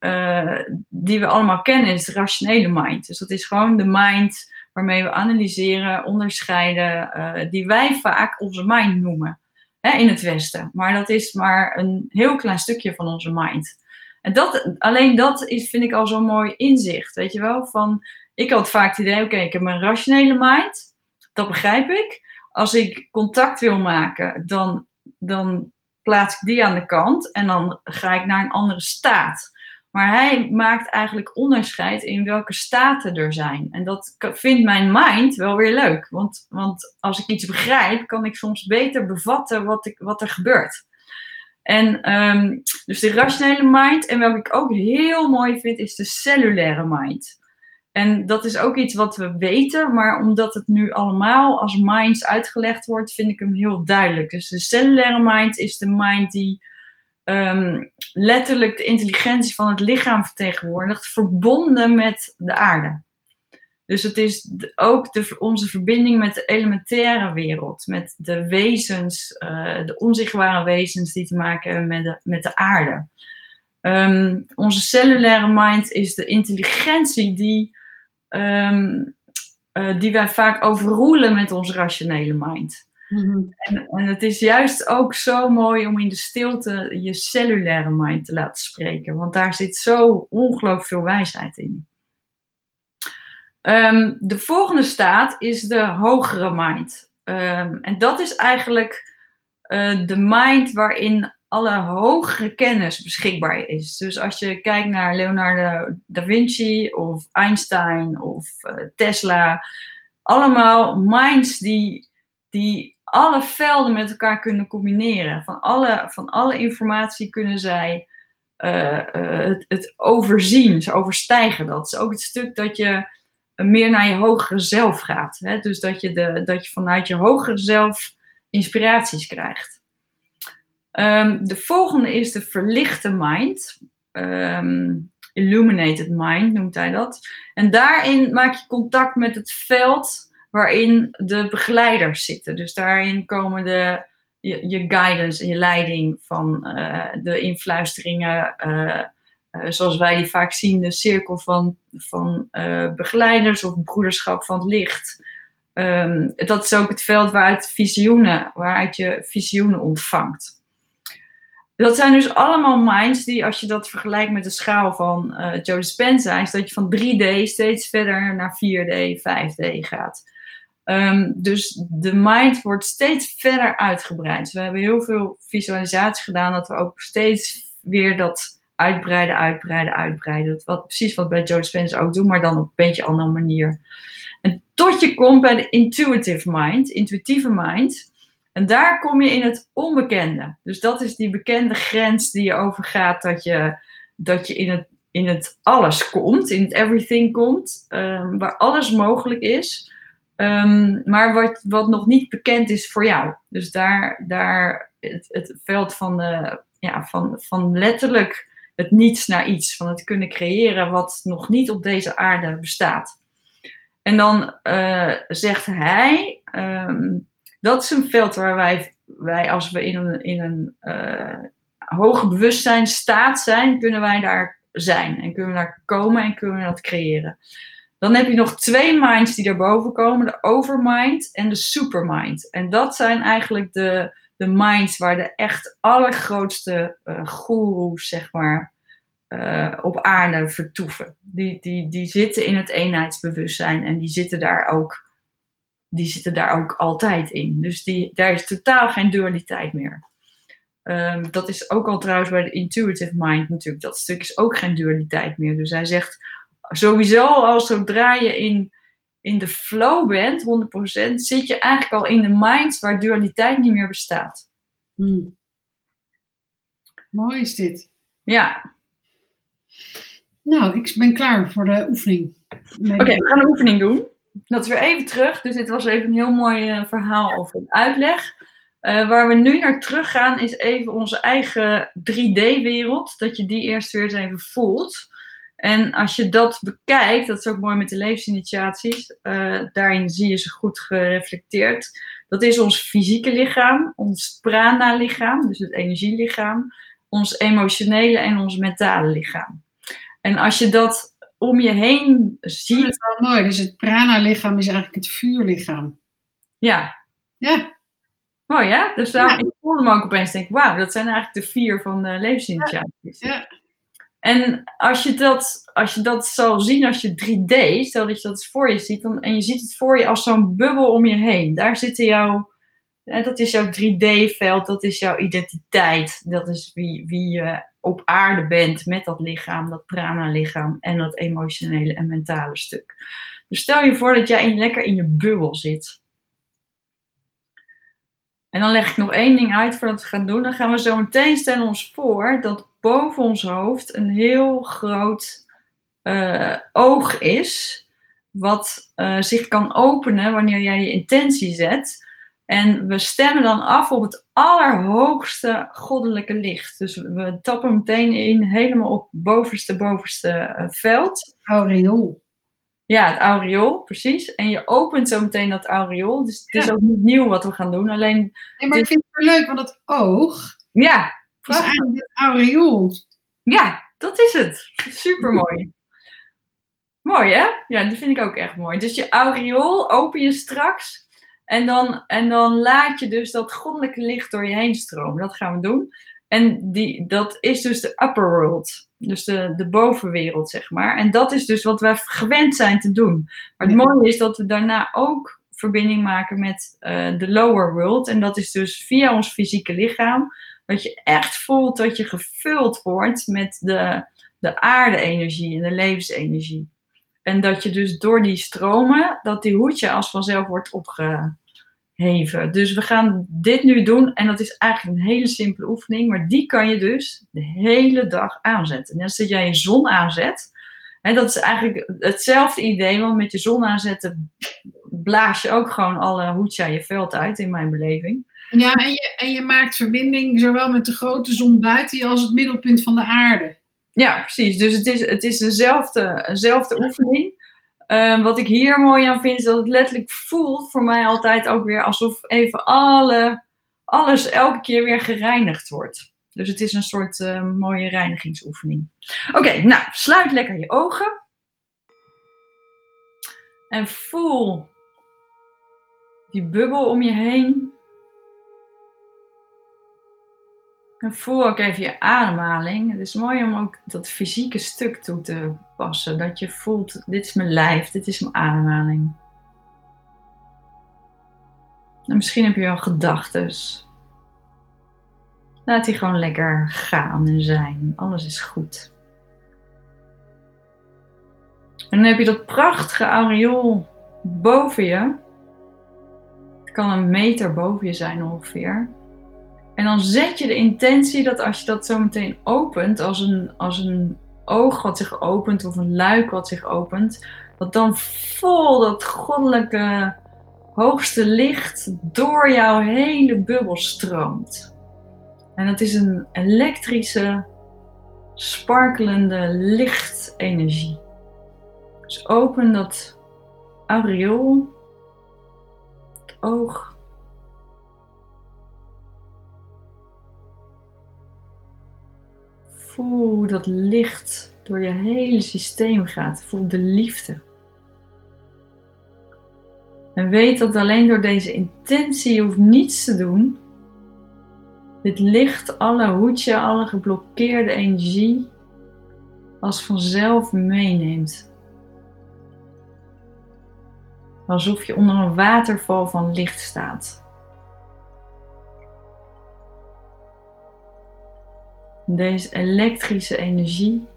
die we allemaal kennen is de rationele mind. Dus dat is gewoon de mind waarmee we analyseren, onderscheiden, die wij vaak onze mind noemen hè, in het Westen. Maar dat is maar een heel klein stukje van onze mind. En dat, alleen dat is, vind ik al zo'n mooi inzicht, weet je wel? Van, ik had vaak het idee, oké, ik heb een rationele mind, dat begrijp ik. Als ik contact wil maken, dan, dan plaats ik die aan de kant en dan ga ik naar een andere staat. Maar hij maakt eigenlijk onderscheid in welke staten er zijn. En dat vindt mijn mind wel weer leuk. Want, want als ik iets begrijp, kan ik soms beter bevatten wat, ik, wat er gebeurt. En um, dus de rationele mind. En welke ik ook heel mooi vind, is de cellulaire mind. En dat is ook iets wat we weten, maar omdat het nu allemaal als minds uitgelegd wordt, vind ik hem heel duidelijk. Dus de cellulaire mind is de mind die um, letterlijk de intelligentie van het lichaam vertegenwoordigt, verbonden met de aarde. Dus het is ook de, onze verbinding met de elementaire wereld, met de wezens, uh, de onzichtbare wezens die te maken hebben met de, met de aarde. Um, onze cellulaire mind is de intelligentie die, um, uh, die wij vaak overroelen met onze rationele mind. Mm-hmm. En, en, het is juist ook zo mooi om in de stilte je cellulaire mind te laten spreken, want daar zit zo ongelooflijk veel wijsheid in. Um, de volgende staat is de hogere mind. Um, en dat is eigenlijk uh, de mind waarin alle hogere kennis beschikbaar is. Dus als je kijkt naar Leonardo da Vinci of Einstein of uh, Tesla, allemaal minds die, die alle velden met elkaar kunnen combineren. Van alle, van alle informatie kunnen zij uh, het, het overzien, ze overstijgen dat. Het is ook het stuk dat je meer naar je hogere zelf gaat. Hè? Dus dat je, de, dat je vanuit je hogere zelf inspiraties krijgt. Um, de volgende is de verlichte mind. Um, illuminated mind noemt hij dat. En daarin maak je contact met het veld waarin de begeleiders zitten. Dus daarin komen de, je, je guidance en je leiding van uh, de influisteringen. Uh, uh, zoals wij die vaak zien, de cirkel van, van uh, begeleiders of broederschap van het licht. Um, dat is ook het veld waaruit visioenen, waaruit je visioenen ontvangt. dat zijn dus allemaal minds die, als je dat vergelijkt met de schaal van uh, Joe Dispenza, is dat je van 3D steeds verder naar 4D, 5D gaat. Um, dus de mind wordt steeds verder uitgebreid. we hebben heel veel visualisaties gedaan, dat we ook steeds weer dat uitbreiden, uitbreiden, uitbreiden. Wat, precies wat bij Joe Dispenza ook doen, maar dan op een beetje andere manier. En tot je komt bij de intuitive mind, intuïtieve mind. En daar kom je in het onbekende. Dus dat is die bekende grens die je overgaat, dat je, dat je in, het, in het alles komt, in het everything komt, um, waar alles mogelijk is, um, maar wat, wat nog niet bekend is voor jou. Dus daar, daar het, het veld van, de, ja, van, van letterlijk het niets naar iets, van het kunnen creëren wat nog niet op deze aarde bestaat. En dan uh, zegt hij. Um, dat is een veld waar wij, wij als we in een, in een uh, hoger bewustzijn staat zijn, kunnen wij daar zijn. En kunnen we daar komen en kunnen we dat creëren. Dan heb je nog twee minds die daarboven komen. De overmind en de supermind. En dat zijn eigenlijk de, de minds waar de echt allergrootste uh, goeroes, zeg maar, uh, op aarde vertoeven. Die, die, die zitten in het eenheidsbewustzijn en die zitten daar ook die zitten daar ook altijd in. Dus die, daar is totaal geen dualiteit meer. Um, dat is ook al trouwens bij de intuitive mind natuurlijk. Dat stuk is ook geen dualiteit meer. Dus hij zegt sowieso als zodra je in, in de flow bent, 100%, zit je eigenlijk al in de mind waar dualiteit niet meer bestaat. Hmm. Mooi is dit. Ja. Nou, ik ben klaar voor de oefening. Oké, we gaan een oefening doen dat is weer even terug. Dus dit was even een heel mooi uh, verhaal of een uitleg. Uh, waar we nu naar terug gaan is even onze eigen 3D-wereld. Dat je die eerst weer eens even voelt. En als je dat bekijkt, dat is ook mooi met de levensinitiaties. Uh, daarin zie je ze goed gereflecteerd. Dat is ons fysieke lichaam, ons prana-lichaam, dus het energielichaam. Ons emotionele en ons mentale lichaam. En als je dat om je heen ziet. Dat is wel mooi. Dus het prana-lichaam is eigenlijk het vuurlichaam. Ja. Ja. Mooi hè? Dus daar, ja. ik voelde me ook opeens denk, wauw, dat zijn eigenlijk de vier van de levensinitiatives. Ja. En als je, dat, als je dat zal zien als je 3D, stel dat je dat voor je ziet, dan, en je ziet het voor je als zo'n bubbel om je heen. Daar zitten jouw, dat is jouw 3D-veld, dat is jouw identiteit, dat is wie, wie je op aarde bent met dat lichaam, dat prana-lichaam en dat emotionele en mentale stuk. Dus stel je voor dat jij lekker in je bubbel zit. En dan leg ik nog één ding uit voordat we gaan doen. Dan gaan we zo meteen stellen ons voor dat boven ons hoofd een heel groot uh, oog is. Wat uh, zich kan openen wanneer jij je intentie zet. En we stemmen dan af op het allerhoogste goddelijke licht. Dus we tappen meteen in helemaal op het bovenste, bovenste uh, veld. Aureool. Ja, het aureool, precies. En je opent zo meteen dat aureool. Dus het is ook niet nieuw wat we gaan doen. Alleen. Nee, maar ik vind het wel leuk, want het oog. Ja, is eigenlijk het aureool. Ja, dat is het. Super mooi. mooi hè? Ja, dat vind ik ook echt mooi. Dus je aureool open je straks. En dan, en dan laat je dus dat goddelijke licht door je heen stromen. Dat gaan we doen. En die, dat is dus de upper world. Dus de, de bovenwereld, zeg maar. En dat is dus wat we gewend zijn te doen. Maar het mooie is dat we daarna ook verbinding maken met uh, de lower world. En dat is dus via ons fysieke lichaam. Dat je echt voelt dat je gevuld wordt met de, de aarde-energie en de levensenergie. En dat je dus door die stromen, dat die hoedje als vanzelf wordt opgeheven. Dus we gaan dit nu doen en dat is eigenlijk een hele simpele oefening, maar die kan je dus de hele dag aanzetten. En als jij je zon aanzet, hè, dat is eigenlijk hetzelfde idee, want met je zon aanzetten blaas je ook gewoon alle hoedje aan je veld uit, in mijn beleving. Ja, en je, en je maakt verbinding zowel met de grote zon buiten als het middelpunt van de aarde. Ja, precies. Dus het is, het is dezelfde, dezelfde oefening. Ehm, wat ik hier mooi aan vind, is dat het letterlijk voelt voor mij altijd ook weer alsof even alle, alles elke keer weer gereinigd wordt. Dus het is een soort uh, mooie reinigingsoefening. Oké, nou, sluit lekker je ogen. En voel die bubbel om je heen. En voel ook even je ademhaling. Het is mooi om ook dat fysieke stuk toe te passen. Dat je voelt, dit is mijn lijf, dit is mijn ademhaling. En misschien heb je wel gedachten. Laat die gewoon lekker gaan en zijn. Alles is goed. En dan heb je dat prachtige aureool boven je. Het kan een meter boven je zijn ongeveer. En dan zet je de intentie dat als je dat zo meteen opent, als een, als een oog wat zich opent of een luik wat zich opent, dat dan vol dat goddelijke hoogste licht door jouw hele bubbel stroomt. En het is een elektrische, sparkelende lichtenergie. Dus open dat aureool, het oog. Voel dat licht door je hele systeem gaat. Voel de liefde. En weet dat alleen door deze intentie, je hoeft niets te doen. Dit licht, alle hoedje, alle geblokkeerde energie als vanzelf meeneemt. Alsof je onder een waterval van licht staat. Deze elektrische energie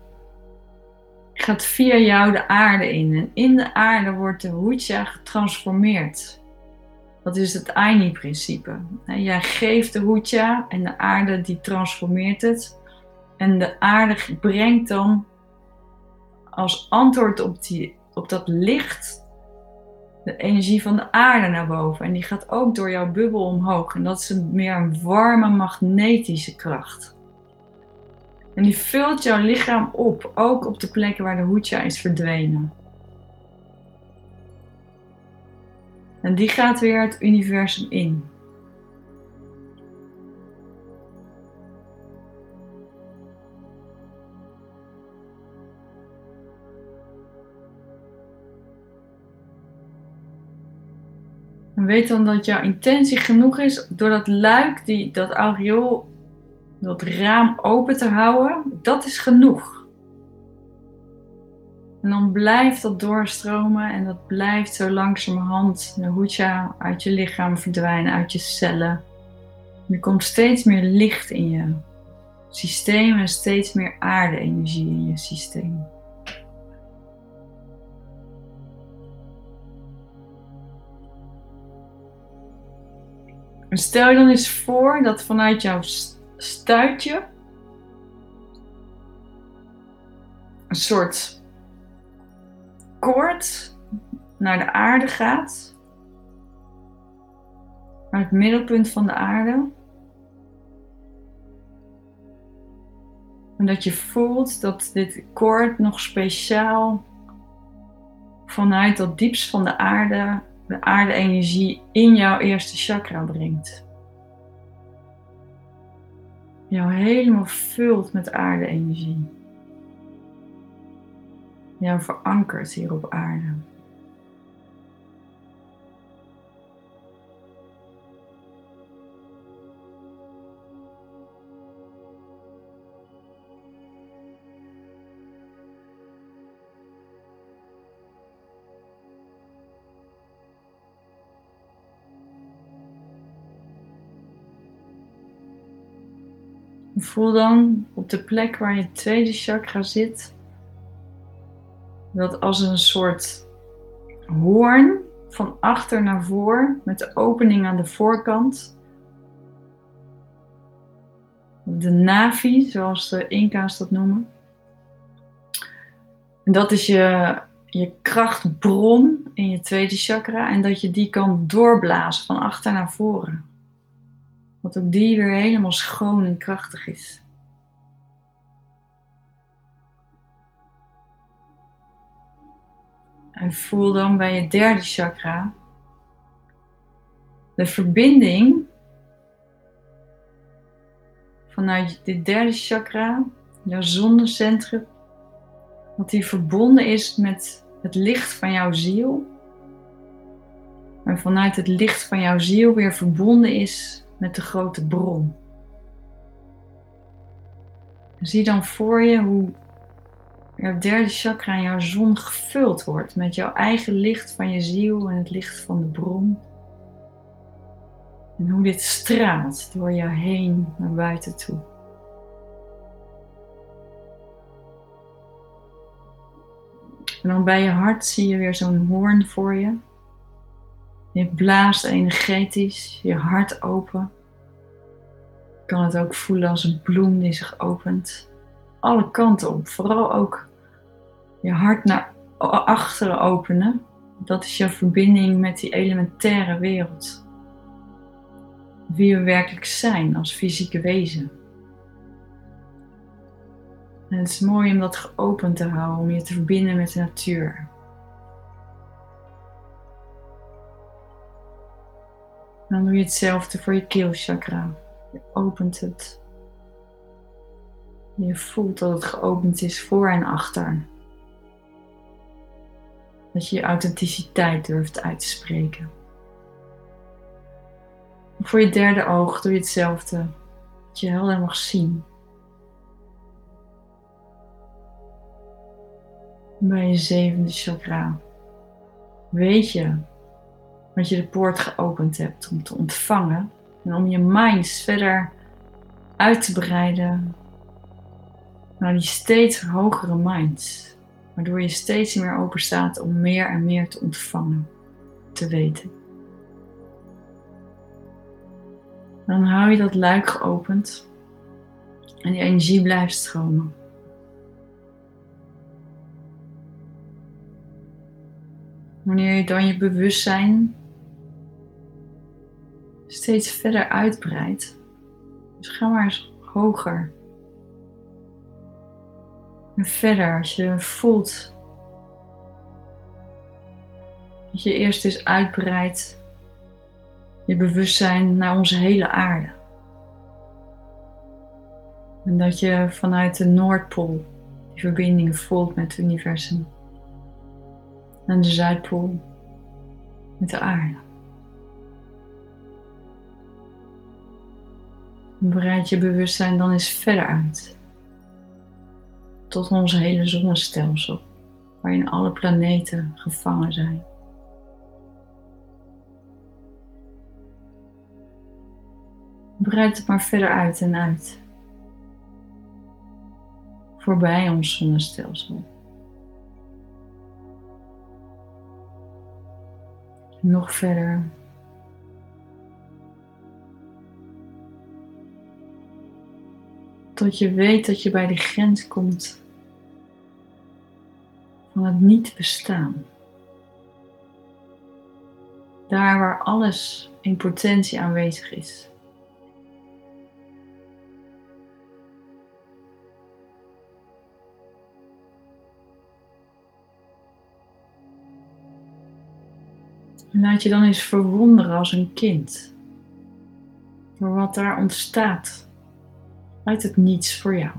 gaat via jou de aarde in. En in de aarde wordt de Hucha getransformeerd. Dat is het Aini-principe. Jij geeft de Hucha en de aarde die transformeert het. En de aarde brengt dan als antwoord op, die, op dat licht de energie van de aarde naar boven. En die gaat ook door jouw bubbel omhoog. En dat is een, meer een warme magnetische kracht. En die vult jouw lichaam op, ook op de plekken waar de hoedja is verdwenen. En die gaat weer het universum in. En weet dan dat jouw intentie genoeg is door dat luik, die, dat aureool dat raam open te houden, dat is genoeg. En dan blijft dat doorstromen en dat blijft zo langzamerhand de hoedja uit je lichaam verdwijnen, uit je cellen. En er komt steeds meer licht in je systeem en steeds meer aarde-energie in je systeem. En stel je dan eens voor dat vanuit jouw stuitje een soort koord naar de aarde gaat. Naar het middelpunt van de aarde. En dat je voelt dat dit koord nog speciaal vanuit dat diepst van de aarde de aarde-energie in jouw eerste chakra brengt jou helemaal vult met aarde-energie. Jou verankert hier op aarde. Voel dan op de plek waar je tweede chakra zit, dat als een soort hoorn van achter naar voor, met de opening aan de voorkant. De Navi, zoals de Inca's dat noemen. En dat is je, je krachtbron in je tweede chakra en dat je die kan doorblazen van achter naar voren. Dat ook die weer helemaal schoon en krachtig is. En voel dan bij je derde chakra de verbinding vanuit dit derde chakra, jouw zonnecentrum, dat die verbonden is met het licht van jouw ziel. En vanuit het licht van jouw ziel weer verbonden is met de grote bron. Zie dan voor je hoe jouw derde chakra en jouw zon gevuld wordt met jouw eigen licht van je ziel en het licht van de bron. En hoe dit straalt door jou heen naar buiten toe. En dan bij je hart zie je weer zo'n hoorn voor je. Je blaast energetisch je hart open. Je kan het ook voelen als een bloem die zich opent. Alle kanten op. Vooral ook je hart naar achteren openen. Dat is jouw verbinding met die elementaire wereld. Wie we werkelijk zijn als fysieke wezen. En het is mooi om dat geopend te houden, om je te verbinden met de natuur. Dan doe je hetzelfde voor je keelchakra. Je opent het. Je voelt dat het geopend is voor en achter. Dat je je authenticiteit durft uit te spreken. voor je derde oog doe je hetzelfde. Dat je helder mag zien. Bij je zevende chakra. Weet je dat je de poort geopend hebt om te ontvangen en om je mind verder uit te breiden naar die steeds hogere minds, waardoor je steeds meer open staat om meer en meer te ontvangen, te weten. Dan hou je dat luik geopend en die energie blijft stromen. Wanneer je dan je bewustzijn steeds verder uitbreidt. Dus ga maar eens hoger. En verder als je voelt dat je eerst eens uitbreidt je bewustzijn naar onze hele aarde. En dat je vanuit de Noordpool die verbinding voelt met het universum. En de Zuidpool met de aarde. Breid je bewustzijn dan eens verder uit. Tot ons hele zonnestelsel, waarin alle planeten gevangen zijn. Breid het maar verder uit en uit. Voorbij ons zonnestelsel. Nog verder Tot je weet dat je bij de grens komt van het niet bestaan. Daar waar alles in potentie aanwezig is. En laat je dan eens verwonderen als een kind door wat daar ontstaat uit het niets voor jou.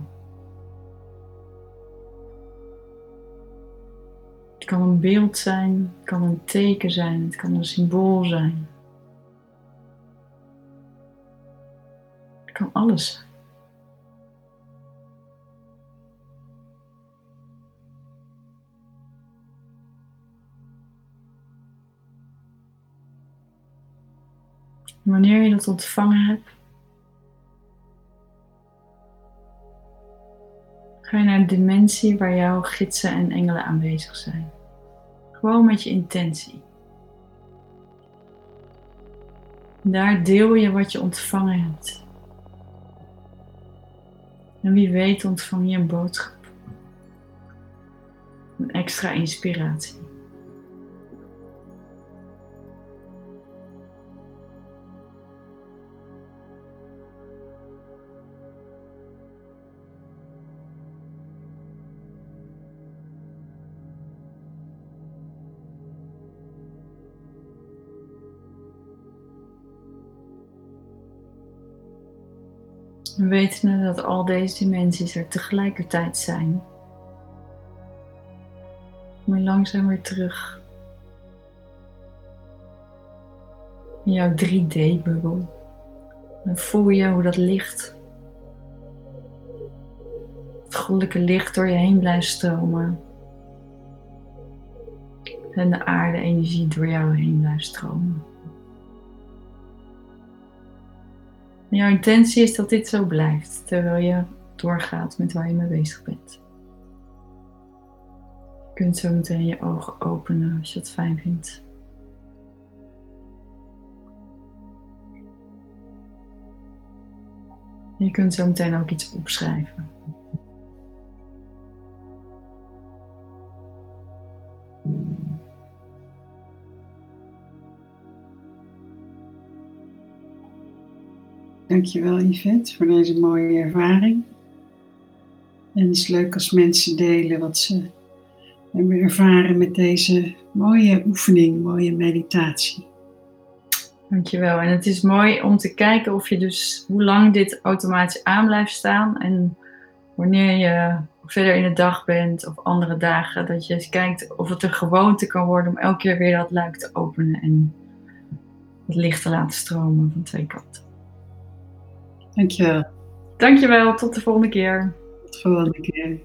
Het kan een beeld zijn, het kan een teken zijn, het kan een symbool zijn. Het kan alles zijn. Wanneer je dat ontvangen hebt, Ga je naar een dimensie waar jouw gidsen en engelen aanwezig zijn. Gewoon met je intentie. Daar deel je wat je ontvangen hebt. En wie weet ontvang je een boodschap. Een extra inspiratie. We weten dat al deze dimensies er tegelijkertijd zijn. Kom je langzaam weer terug in jouw 3D-bubbel. En voel je hoe dat licht goddelijke licht door je heen blijft stromen. En de aarde-energie door jou heen blijft stromen. Jouw intentie is dat dit zo blijft terwijl je doorgaat met waar je mee bezig bent. Je kunt zo meteen je ogen openen als je het fijn vindt. Je kunt zo meteen ook iets opschrijven. Dankjewel Yvette voor deze mooie ervaring. En het is leuk als mensen delen wat ze hebben ervaren met deze mooie oefening, mooie meditatie. Dankjewel. En het is mooi om te kijken of je dus hoe lang dit automatisch aan blijft staan. En wanneer je verder in de dag bent of andere dagen, dat je eens kijkt of het een gewoonte kan worden om elke keer weer dat luik te openen en het licht te laten stromen van twee kanten. Dankjewel. Dankjewel, tot de volgende keer. Tot de volgende keer.